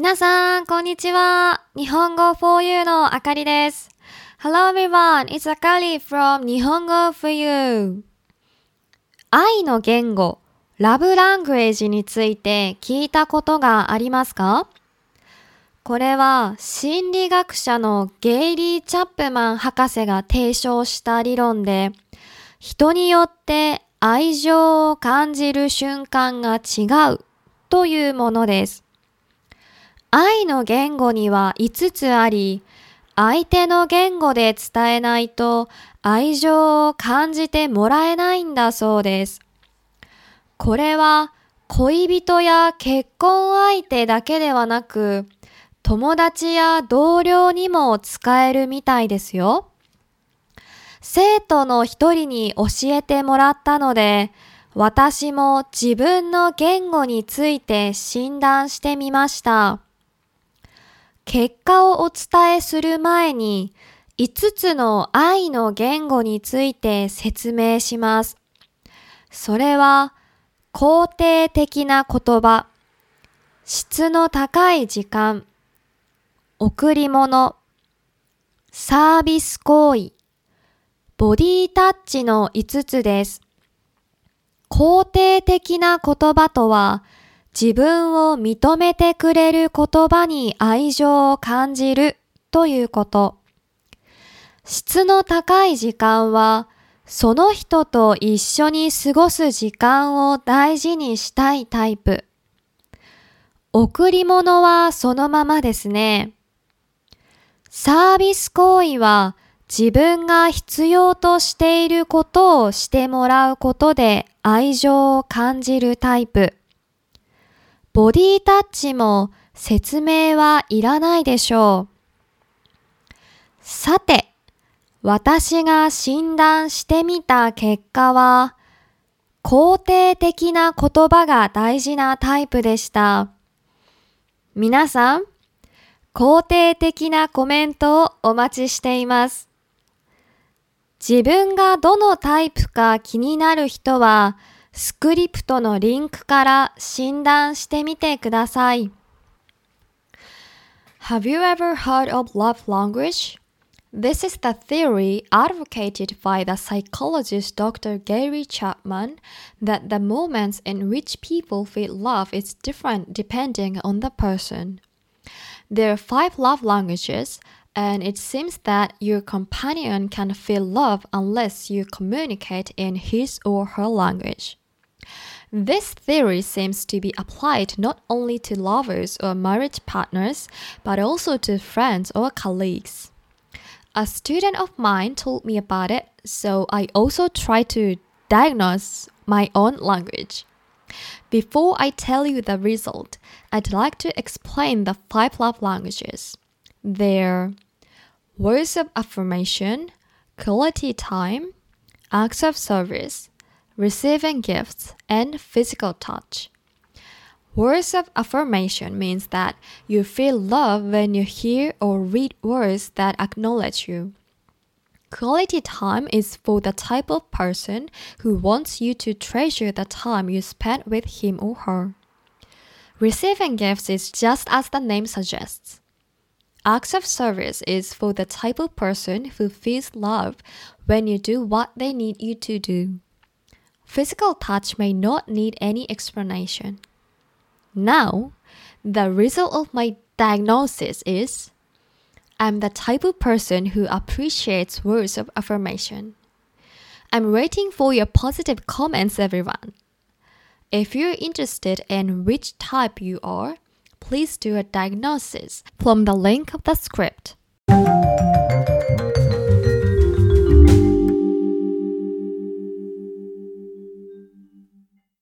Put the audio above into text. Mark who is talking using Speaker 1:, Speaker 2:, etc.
Speaker 1: 皆さん、こんにちは。日本語 for you のあかりです。Hello everyone, it's Akari from 日本語 for you. 愛の言語、ラブラングエージについて聞いたことがありますか？これは心理学者のゲイリー・チャップマン博士が提唱した理論で、人によって愛情を感じる瞬間が違うというものです。愛の言語には5つあり、相手の言語で伝えないと愛情を感じてもらえないんだそうです。これは恋人や結婚相手だけではなく、友達や同僚にも使えるみたいですよ。生徒の一人に教えてもらったので、私も自分の言語について診断してみました。結果をお伝えする前に、5つの愛の言語について説明します。それは、肯定的な言葉、質の高い時間、贈り物、サービス行為、ボディタッチの5つです。肯定的な言葉とは、自分を認めてくれる言葉に愛情を感じるということ。質の高い時間は、その人と一緒に過ごす時間を大事にしたいタイプ。贈り物はそのままですね。サービス行為は自分が必要としていることをしてもらうことで愛情を感じるタイプ。ボディタッチも説明はいらないでしょう。さて、私が診断してみた結果は、肯定的な言葉が大事なタイプでした。皆さん、肯定的なコメントをお待ちしています。自分がどのタイプか気になる人は、スクリプトのリンクから診断してみてください。
Speaker 2: Have you ever heard of love language? This is the theory advocated by the psychologist Dr. Gary Chapman that the moments in which people feel love is different depending on the person. There are five love languages, and it seems that your companion can feel love unless you communicate in his or her language. This theory seems to be applied not only to lovers or marriage partners, but also to friends or colleagues. A student of mine told me about it, so I also tried to diagnose my own language. Before I tell you the result, I'd like to explain the five love languages. They're words of affirmation, quality time, acts of service, receiving gifts, and physical touch. Words of affirmation means that you feel love when you hear or read words that acknowledge you. Quality time is for the type of person who wants you to treasure the time you spend with him or her. Receiving gifts is just as the name suggests. Acts of service is for the type of person who feels love when you do what they need you to do. Physical touch may not need any explanation. Now, the result of my diagnosis is I'm the type of person who appreciates words of affirmation. I'm waiting for your positive comments, everyone. If you're interested in which type you are, please do a diagnosis from the link of the script.